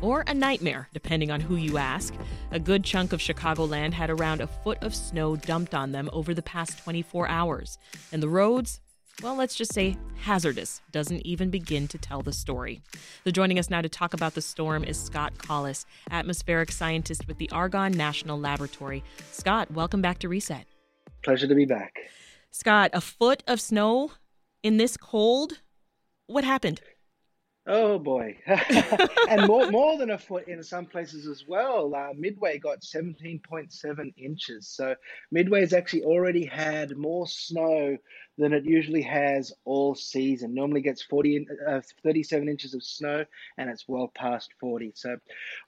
or a nightmare, depending on who you ask. A good chunk of Chicagoland had around a foot of snow dumped on them over the past 24 hours. And the roads, well, let's just say hazardous, doesn't even begin to tell the story. So, joining us now to talk about the storm is Scott Collis, atmospheric scientist with the Argonne National Laboratory. Scott, welcome back to Reset. Pleasure to be back. Scott, a foot of snow in this cold? What happened? Oh boy, and more more than a foot in some places as well. Uh, Midway got 17.7 inches, so Midway has actually already had more snow than it usually has all season. Normally gets 40, uh, 37 inches of snow, and it's well past 40. So,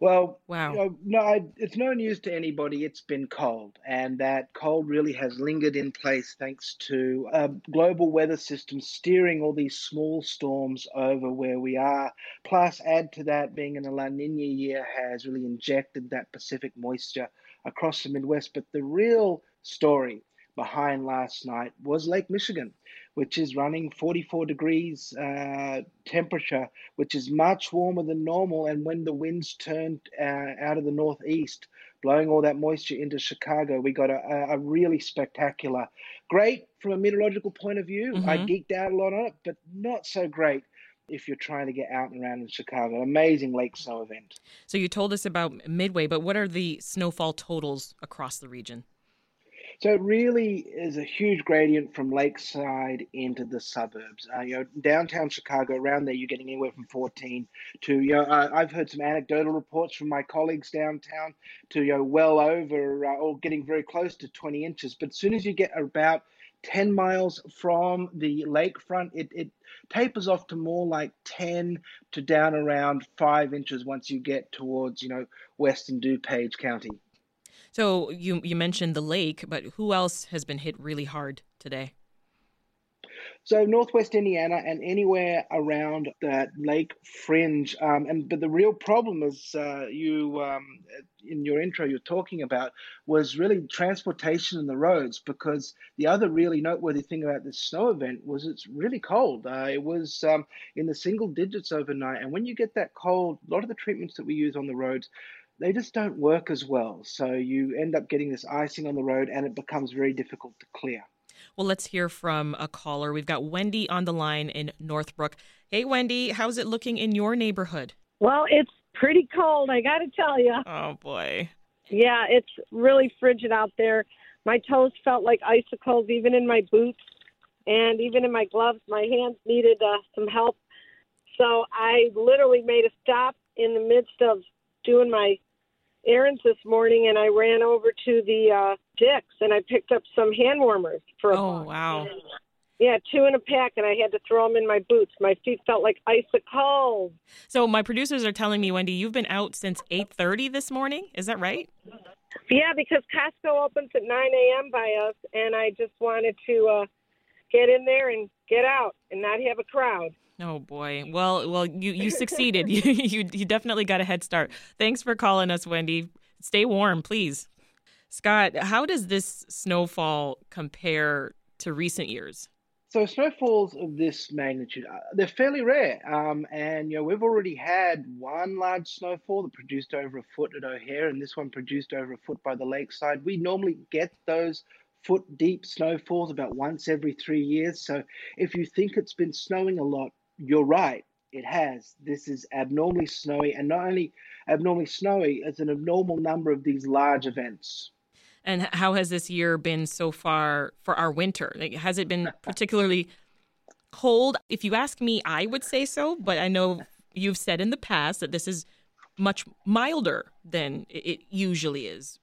well, wow. You know, no, it's no news to anybody. It's been cold, and that cold really has lingered in place thanks to a global weather system steering all these small storms over where we are. Plus, add to that, being in a La Nina year has really injected that Pacific moisture across the Midwest. But the real story behind last night was Lake Michigan, which is running 44 degrees uh, temperature, which is much warmer than normal. And when the winds turned uh, out of the northeast, blowing all that moisture into Chicago, we got a, a really spectacular, great from a meteorological point of view. Mm-hmm. I geeked out a lot on it, but not so great if you're trying to get out and around in Chicago. An amazing lake snow event. So you told us about Midway, but what are the snowfall totals across the region? So it really is a huge gradient from Lakeside into the suburbs. Uh, you know, downtown Chicago, around there, you're getting anywhere from 14 to, you know, uh, I've heard some anecdotal reports from my colleagues downtown to, you know, well over uh, or getting very close to 20 inches. But as soon as you get about 10 miles from the lakefront, it, it tapers off to more like 10 to down around five inches once you get towards, you know, western DuPage County. So you you mentioned the lake, but who else has been hit really hard today? So northwest Indiana and anywhere around that lake fringe, um, and but the real problem is uh, you um, in your intro you're talking about was really transportation and the roads because the other really noteworthy thing about this snow event was it's really cold. Uh, it was um, in the single digits overnight, and when you get that cold, a lot of the treatments that we use on the roads they just don't work as well. So you end up getting this icing on the road and it becomes very difficult to clear. Well, let's hear from a caller. We've got Wendy on the line in Northbrook. Hey, Wendy, how's it looking in your neighborhood? Well, it's pretty cold, I got to tell you. Oh, boy. Yeah, it's really frigid out there. My toes felt like icicles, even in my boots and even in my gloves. My hands needed uh, some help. So I literally made a stop in the midst of doing my errands this morning and I ran over to the uh, Dick's and I picked up some hand warmers for a Oh, buck. wow. Yeah, two in a pack, and I had to throw them in my boots. My feet felt like icicles. So my producers are telling me, Wendy, you've been out since 8.30 this morning. Is that right? Yeah, because Costco opens at 9 a.m. by us, and I just wanted to uh, get in there and get out and not have a crowd. Oh boy. Well, well, you you succeeded. you, you you definitely got a head start. Thanks for calling us, Wendy. Stay warm, please. Scott, how does this snowfall compare to recent years? So snowfalls of this magnitude, uh, they're fairly rare. Um, and, you know, we've already had one large snowfall that produced over a foot at O'Hare, and this one produced over a foot by the lakeside. We normally get those foot deep snowfalls about once every three years. So if you think it's been snowing a lot, you're right. It has. This is abnormally snowy, and not only abnormally snowy, it's an abnormal number of these large events. And how has this year been so far for our winter? Like, has it been particularly cold? If you ask me, I would say so, but I know you've said in the past that this is much milder than it usually is.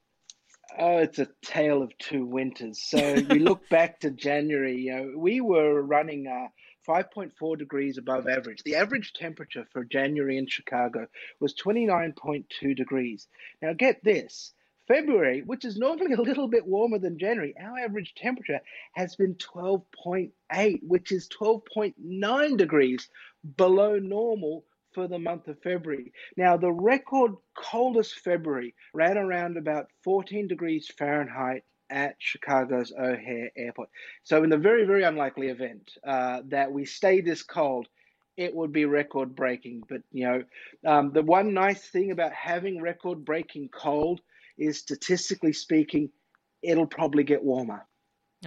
Oh, it's a tale of two winters. So you look back to January, you know, we were running uh, 5.4 degrees above average. The average temperature for January in Chicago was 29.2 degrees. Now, get this February, which is normally a little bit warmer than January, our average temperature has been 12.8, which is 12.9 degrees below normal for the month of February. Now, the record coldest February ran around about 14 degrees Fahrenheit at Chicago's O'Hare Airport. So, in the very, very unlikely event uh, that we stay this cold, it would be record breaking. But, you know, um, the one nice thing about having record breaking cold is statistically speaking, it'll probably get warmer.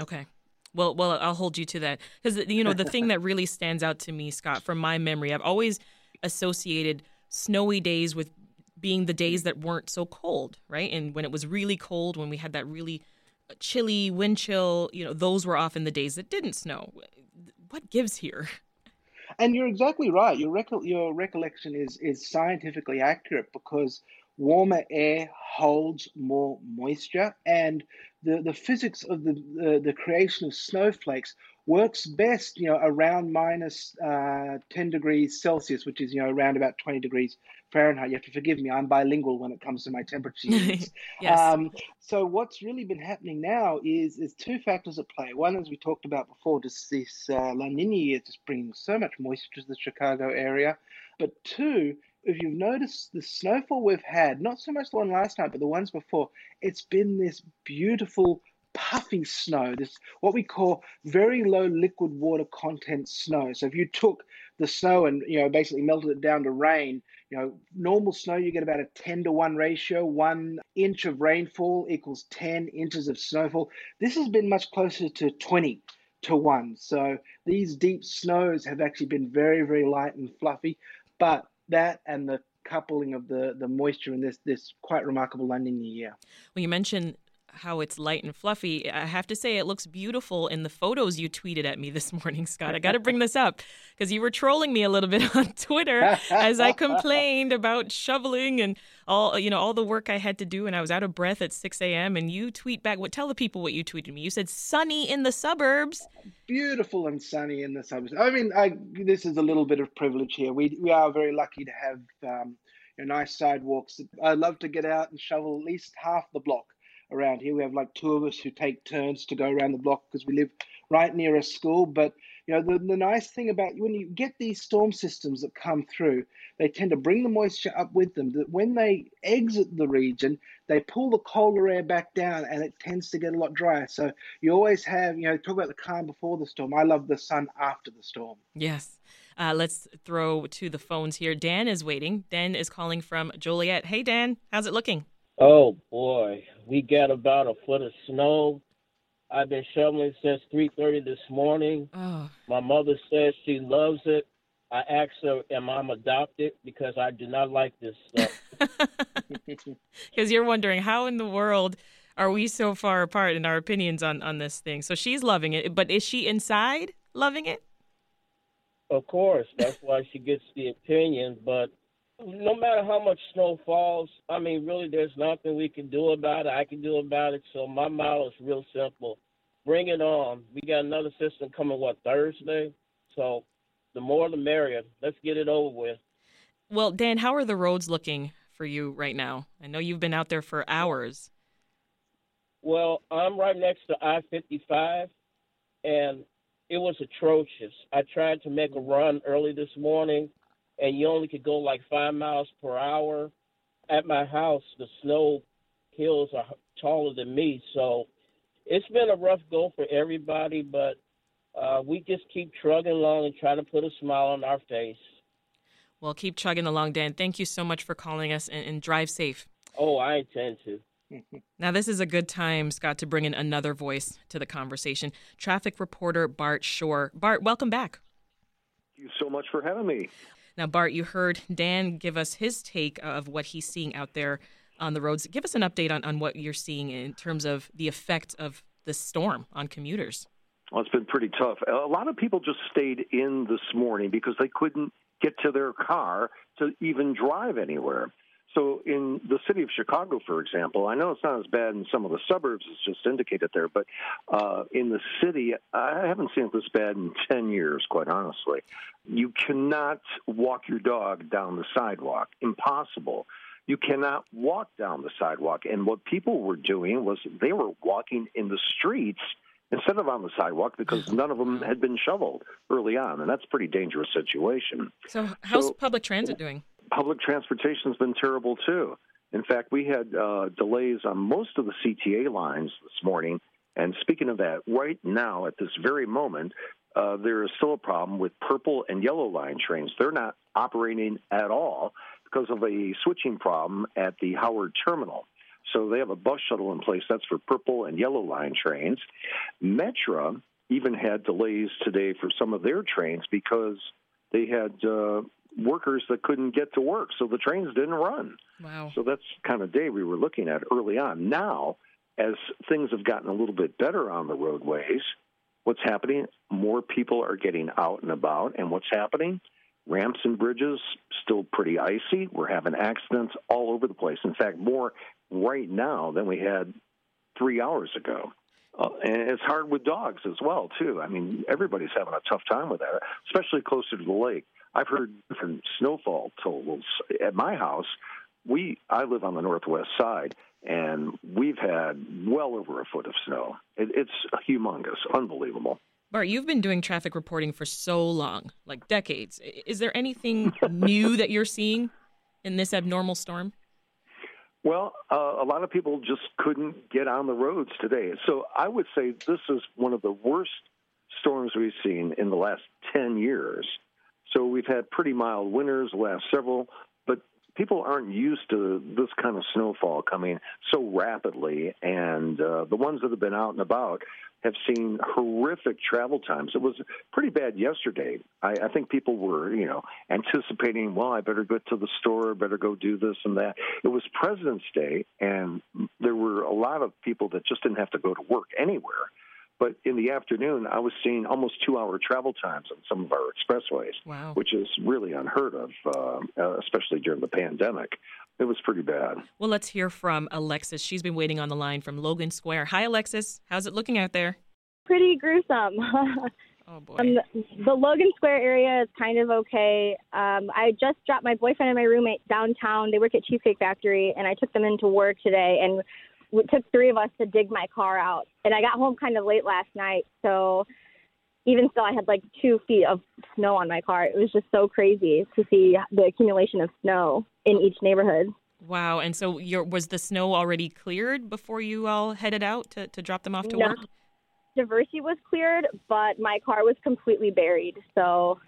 Okay. Well, well, I'll hold you to that because you know the thing that really stands out to me, Scott, from my memory, I've always associated snowy days with being the days that weren't so cold, right? And when it was really cold, when we had that really uh, chilly wind chill, you know, those were often the days that didn't snow. What gives here? And you're exactly right. Your your recollection is is scientifically accurate because warmer air holds more moisture, and the, the physics of the, the, the creation of snowflakes works best, you know, around minus, uh, 10 degrees Celsius, which is, you know, around about 20 degrees Fahrenheit. You have to forgive me, I'm bilingual when it comes to my temperature units. yes. Um, so what's really been happening now is is two factors at play. One, as we talked about before, just this uh, La Nina is just bringing so much moisture to the Chicago area. But two, if you've noticed the snowfall we've had, not so much the one last night, but the ones before, it's been this beautiful puffy snow, this what we call very low liquid water content snow. So if you took the snow and you know basically melted it down to rain, you know, normal snow you get about a 10 to 1 ratio, 1 inch of rainfall equals 10 inches of snowfall. This has been much closer to 20 to 1. So these deep snows have actually been very very light and fluffy, but that and the coupling of the the moisture in this this quite remarkable La Nina year. Well, you mentioned how it's light and fluffy. I have to say, it looks beautiful in the photos you tweeted at me this morning, Scott. I got to bring this up because you were trolling me a little bit on Twitter as I complained about shoveling and all you know all the work I had to do, and I was out of breath at 6 a.m. And you tweet back. What? Tell the people what you tweeted me. You said sunny in the suburbs. Beautiful and sunny in the suburbs. I mean, I, this is a little bit of privilege here. We we are very lucky to have. Um, nice sidewalks. I love to get out and shovel at least half the block around here. We have like two of us who take turns to go around the block because we live right near a school. But you know, the, the nice thing about when you get these storm systems that come through, they tend to bring the moisture up with them. That when they exit the region, they pull the colder air back down, and it tends to get a lot drier. So you always have, you know, talk about the calm before the storm. I love the sun after the storm. Yes. Uh, let's throw to the phones here. Dan is waiting. Dan is calling from Joliet. Hey, Dan, how's it looking? Oh boy, we got about a foot of snow. I've been shoveling since 3:30 this morning. Oh. My mother says she loves it. I asked her, "Am I adopted?" Because I do not like this stuff. Because you're wondering how in the world are we so far apart in our opinions on on this thing? So she's loving it, but is she inside loving it? Of course, that's why she gets the opinion. But no matter how much snow falls, I mean, really, there's nothing we can do about it. I can do about it. So my model is real simple. Bring it on. We got another system coming, what, Thursday? So the more the merrier. Let's get it over with. Well, Dan, how are the roads looking for you right now? I know you've been out there for hours. Well, I'm right next to I 55, and it was atrocious. I tried to make a run early this morning and you only could go like five miles per hour. At my house, the snow hills are taller than me, so it's been a rough go for everybody. But uh, we just keep trugging along and try to put a smile on our face. Well, keep chugging along, Dan. Thank you so much for calling us and, and drive safe. Oh, I intend to. Now, this is a good time, Scott, to bring in another voice to the conversation. Traffic reporter Bart Shore. Bart, welcome back. Thank you so much for having me. Now, Bart, you heard Dan give us his take of what he's seeing out there on the roads. Give us an update on, on what you're seeing in terms of the effect of the storm on commuters. Well, it's been pretty tough. A lot of people just stayed in this morning because they couldn't get to their car to even drive anywhere. So, in the city of Chicago, for example, I know it's not as bad in some of the suburbs, as just indicated there, but uh, in the city, I haven't seen it this bad in 10 years, quite honestly. You cannot walk your dog down the sidewalk. Impossible. you cannot walk down the sidewalk. And what people were doing was they were walking in the streets instead of on the sidewalk because none of them had been shoveled early on, and that's a pretty dangerous situation. So, how's so, public transit doing? Public transportation's been terrible too. In fact, we had uh, delays on most of the CTA lines this morning. And speaking of that, right now, at this very moment, uh, there is still a problem with purple and yellow line trains. They're not operating at all because of a switching problem at the Howard terminal. So they have a bus shuttle in place. That's for purple and yellow line trains. Metra even had delays today for some of their trains because they had uh, workers that couldn't get to work, so the trains didn't run. Wow. So that's kind of day we were looking at early on. Now, as things have gotten a little bit better on the roadways, what's happening? More people are getting out and about, and what's happening? Ramps and bridges still pretty icy. We're having accidents all over the place. In fact, more right now than we had three hours ago. Uh, and it's hard with dogs as well too. I mean, everybody's having a tough time with that, especially closer to the lake. I've heard different snowfall totals at my house. We I live on the northwest side, and we've had well over a foot of snow. It, it's humongous, unbelievable. Bart, you've been doing traffic reporting for so long, like decades. Is there anything new that you're seeing in this abnormal storm? Well, uh, a lot of people just couldn't get on the roads today. So I would say this is one of the worst storms we've seen in the last 10 years. So we've had pretty mild winters last several, but people aren't used to this kind of snowfall coming so rapidly. And uh, the ones that have been out and about have seen horrific travel times. It was pretty bad yesterday. I, I think people were, you know, anticipating, well, I better go to the store, better go do this and that. It was President's Day, and there were a lot of people that just didn't have to go to work anywhere. But in the afternoon, I was seeing almost two-hour travel times on some of our expressways, wow. which is really unheard of, uh, especially during the pandemic. It was pretty bad. Well, let's hear from Alexis. She's been waiting on the line from Logan Square. Hi, Alexis. How's it looking out there? Pretty gruesome. oh boy. Um, the, the, Logan Square area is kind of okay. Um, I just dropped my boyfriend and my roommate downtown. They work at Cheesecake Factory, and I took them into work today, and it took three of us to dig my car out. And I got home kind of late last night, so even still, I had like two feet of snow on my car. It was just so crazy to see the accumulation of snow in each neighborhood. Wow. And so your, was the snow already cleared before you all headed out to, to drop them off to no. work? Diversey was cleared, but my car was completely buried. So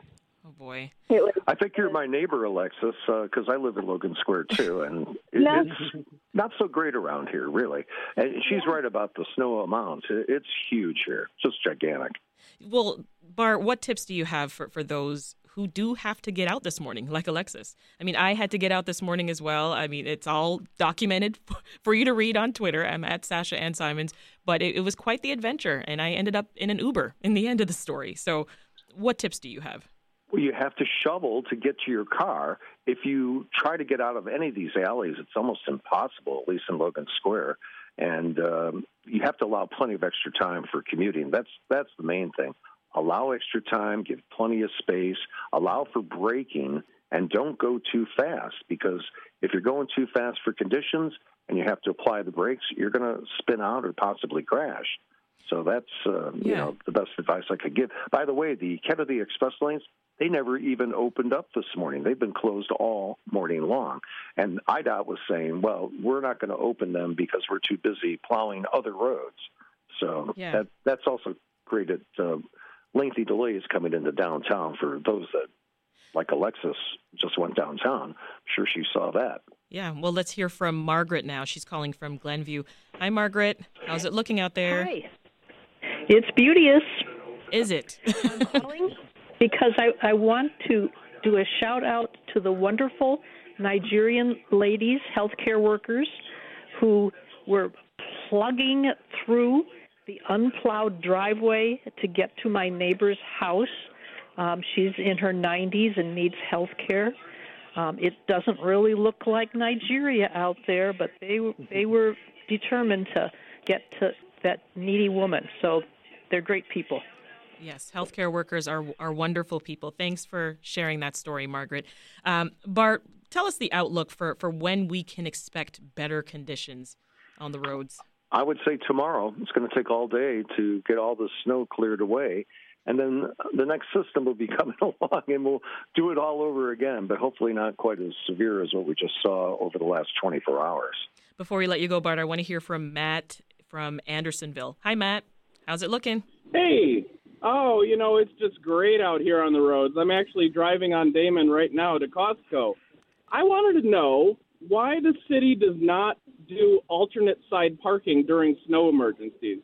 Oh boy! It was, I think you're my neighbor, Alexis, because uh, I live in Logan Square too, and it, no. it's not so great around here, really. And she's yeah. right about the snow amount; it's huge here, just gigantic. Well, Bart, what tips do you have for for those who do have to get out this morning, like Alexis? I mean, I had to get out this morning as well. I mean, it's all documented for you to read on Twitter. I'm at Sasha Ann Simons, but it, it was quite the adventure, and I ended up in an Uber in the end of the story. So, what tips do you have? Well, you have to shovel to get to your car. If you try to get out of any of these alleys, it's almost impossible, at least in Logan Square. And um, you have to allow plenty of extra time for commuting. That's that's the main thing. Allow extra time, give plenty of space, allow for braking, and don't go too fast because if you're going too fast for conditions and you have to apply the brakes, you're going to spin out or possibly crash. So that's uh, yeah. you know the best advice I could give. By the way, the Kennedy Express lanes they never even opened up this morning. They've been closed all morning long. And IDOT was saying, well, we're not going to open them because we're too busy plowing other roads. So yeah. that that's also created uh, lengthy delays coming into downtown for those that, like Alexis, just went downtown. I'm sure she saw that. Yeah, well, let's hear from Margaret now. She's calling from Glenview. Hi, Margaret. How's it looking out there? Hi. It's beauteous. Is it? I'm calling because I, I want to do a shout out to the wonderful Nigerian ladies, healthcare workers, who were plugging through the unplowed driveway to get to my neighbor's house. Um, she's in her 90s and needs health care. Um, it doesn't really look like Nigeria out there, but they they were determined to get to that needy woman. So they're great people. Yes, healthcare workers are are wonderful people. Thanks for sharing that story, Margaret. Um, Bart, Tell us the outlook for, for when we can expect better conditions on the roads. I would say tomorrow. It's going to take all day to get all the snow cleared away. And then the next system will be coming along and we'll do it all over again, but hopefully not quite as severe as what we just saw over the last 24 hours. Before we let you go, Bart, I want to hear from Matt from Andersonville. Hi, Matt. How's it looking? Hey. Oh, you know, it's just great out here on the roads. I'm actually driving on Damen right now to Costco. I wanted to know why the city does not do alternate side parking during snow emergencies.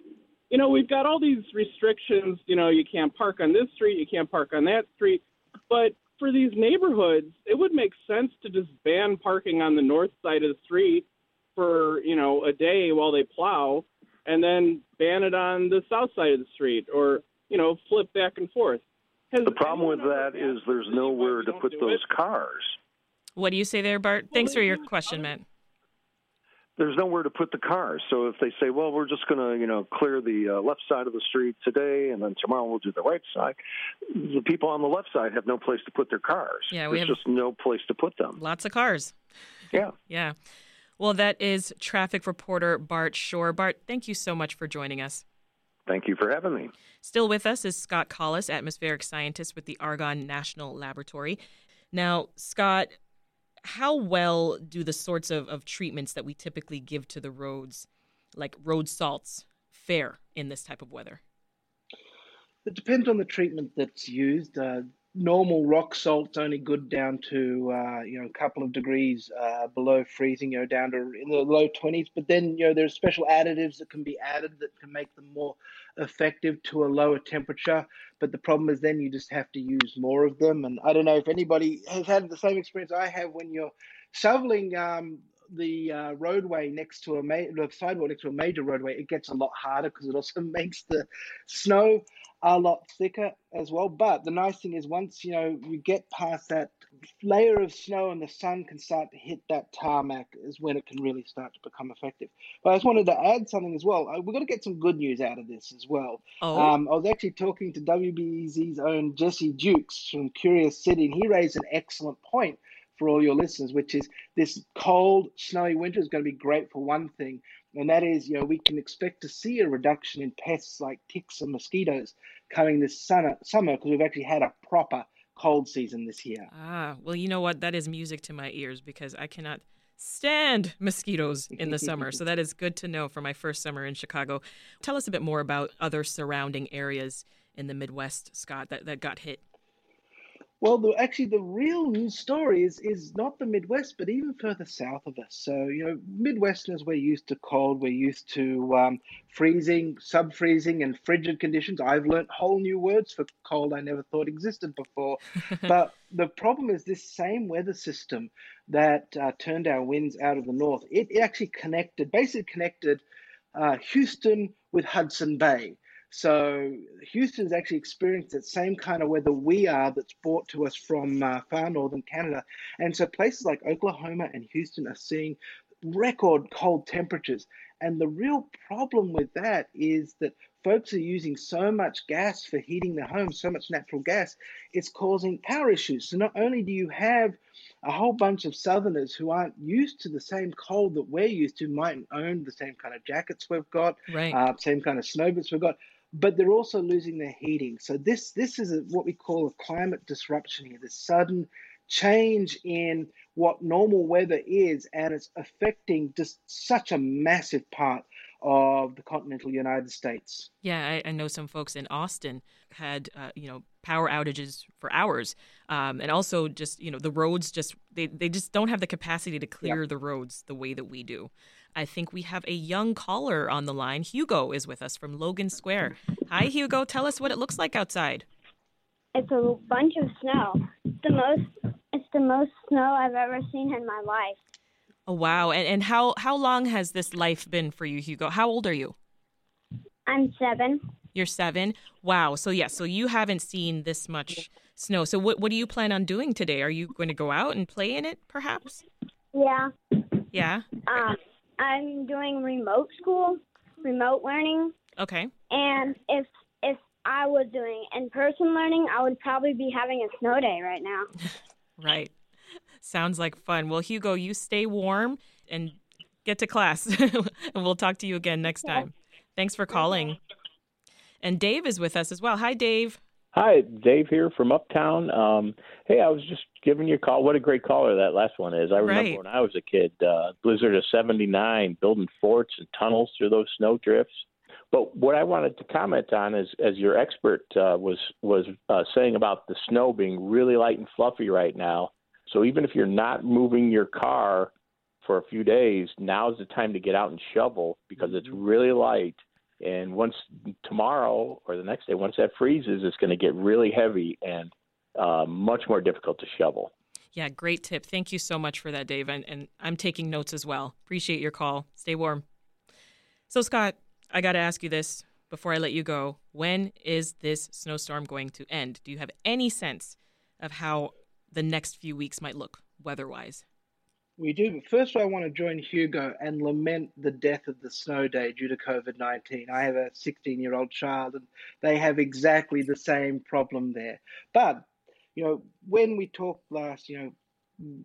You know, we've got all these restrictions. You know, you can't park on this street, you can't park on that street. But for these neighborhoods, it would make sense to just ban parking on the north side of the street for, you know, a day while they plow and then ban it on the south side of the street or, you know, flip back and forth. Has the problem with that is there's nowhere to put those it? cars. What do you say there, Bart? Thanks for your question, Matt. There's nowhere to put the cars. So if they say, well, we're just going to, you know, clear the uh, left side of the street today, and then tomorrow we'll do the right side, the people on the left side have no place to put their cars. Yeah, we There's have just no place to put them. Lots of cars. Yeah. yeah. Well, that is traffic reporter Bart Shore. Bart, thank you so much for joining us. Thank you for having me. Still with us is Scott Collis, atmospheric scientist with the Argonne National Laboratory. Now, Scott, how well do the sorts of, of treatments that we typically give to the roads, like road salts, fare in this type of weather? It depends on the treatment that's used. Uh, normal rock salt's only good down to uh, you know a couple of degrees uh, below freezing, you know, down to in the low 20s. But then you know there's special additives that can be added that can make them more effective to a lower temperature. But the problem is then you just have to use more of them. And I don't know if anybody has had the same experience I have when you're shoveling um, the uh, roadway next to a ma- sidewalk next to a major roadway, it gets a lot harder because it also makes the snow a lot thicker as well. But the nice thing is, once you know you get past that layer of snow and the sun can start to hit that tarmac, is when it can really start to become effective. But I just wanted to add something as well. Uh, we're going to get some good news out of this as well. Oh. Um, I was actually talking to WBEZ's own Jesse Dukes from Curious City, and he raised an excellent point for all your listeners, which is this cold, snowy winter is going to be great for one thing, and that is, you know, we can expect to see a reduction in pests like ticks and mosquitoes coming this summer because we've actually had a proper cold season this year. Ah, well, you know what? That is music to my ears because I cannot stand mosquitoes in the summer. so that is good to know for my first summer in Chicago. Tell us a bit more about other surrounding areas in the Midwest, Scott, that, that got hit well, the, actually, the real news story is is not the Midwest, but even further south of us. So, you know, Midwesterners, we're used to cold, we're used to um, freezing, sub freezing, and frigid conditions. I've learnt whole new words for cold I never thought existed before. but the problem is this same weather system that uh, turned our winds out of the north, it, it actually connected, basically connected uh, Houston with Hudson Bay. So Houston's actually experienced that same kind of weather we are that's brought to us from uh, far northern Canada. And so places like Oklahoma and Houston are seeing record cold temperatures. And the real problem with that is that folks are using so much gas for heating their homes, so much natural gas, it's causing power issues. So not only do you have a whole bunch of southerners who aren't used to the same cold that we're used to, mightn't own the same kind of jackets we've got, right. uh, same kind of snow boots we've got, but they're also losing their heating. So this this is a, what we call a climate disruption here. This sudden change in what normal weather is, and it's affecting just such a massive part of the continental United States. Yeah, I, I know some folks in Austin had uh, you know power outages for hours, um, and also just you know the roads just they they just don't have the capacity to clear the roads the way that we do. I think we have a young caller on the line. Hugo is with us from Logan Square. Hi, Hugo. Tell us what it looks like outside. It's a bunch of snow. It's the most. It's the most snow I've ever seen in my life. Oh wow! And and how how long has this life been for you, Hugo? How old are you? I'm seven. You're seven. Wow. So yeah. So you haven't seen this much snow. So what what do you plan on doing today? Are you going to go out and play in it, perhaps? Yeah. Yeah. Um, I'm doing remote school, remote learning. Okay. And if if I was doing in person learning, I would probably be having a snow day right now. right. Sounds like fun. Well, Hugo, you stay warm and get to class. and we'll talk to you again next time. Thanks for calling. And Dave is with us as well. Hi, Dave. Hi, Dave here from Uptown. Um, hey, I was just giving you a call. What a great caller that last one is. I remember Right. when I was a kid, uh, blizzard of 79, building forts and tunnels through those snow drifts. But what I wanted to comment on is, as your expert uh, was was uh, saying about the snow being really light and fluffy right now. So even if you're not moving your car for a few days, now's the time to get out and shovel because it's really light. And once tomorrow or the next day, once that freezes, it's going to get really heavy and uh, much more difficult to shovel. Yeah, great tip. Thank you so much for that, Dave. And, and I'm taking notes as well. Appreciate your call. Stay warm. So, Scott, I got to ask you this before I let you go. When is this snowstorm going to end? Do you have any sense of how the next few weeks might look weather wise? We do, but first I want to join Hugo and lament the death of the snow day due to COVID 19. I have a 16 year old child and they have exactly the same problem there. But, you know, when we talked last, you know,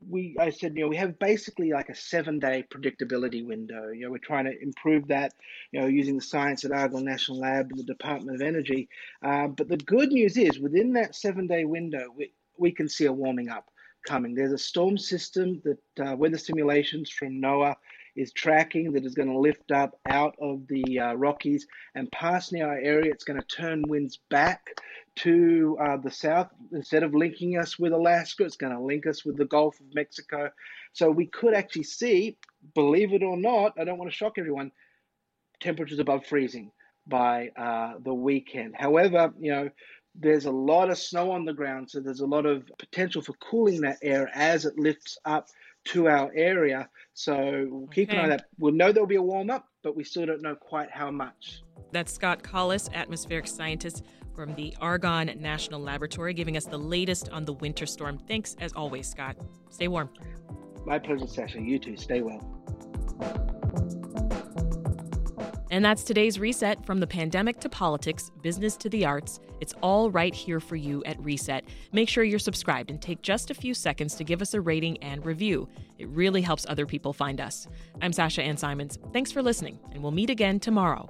we I said, you know, we have basically like a seven day predictability window. You know, we're trying to improve that, you know, using the science at Argonne National Lab and the Department of Energy. Uh, but the good news is within that seven day window, we, we can see a warming up coming. There's a storm system that uh, weather simulations from NOAA is tracking that is going to lift up out of the uh, Rockies and past near our area. It's going to turn winds back to uh, the south. Instead of linking us with Alaska, it's going to link us with the Gulf of Mexico. So we could actually see, believe it or not, I don't want to shock everyone, temperatures above freezing by uh, the weekend. However, you know, there's a lot of snow on the ground, so there's a lot of potential for cooling that air as it lifts up to our area. So we'll keep an eye on that. We'll know there'll be a warm up, but we still don't know quite how much. That's Scott Collis, atmospheric scientist from the Argonne National Laboratory, giving us the latest on the winter storm. Thanks as always, Scott. Stay warm. My pleasure, Sasha. You too. Stay well. And that's today's reset from the pandemic to politics, business to the arts. It's all right here for you at Reset. Make sure you're subscribed and take just a few seconds to give us a rating and review. It really helps other people find us. I'm Sasha Ann Simons. Thanks for listening, and we'll meet again tomorrow.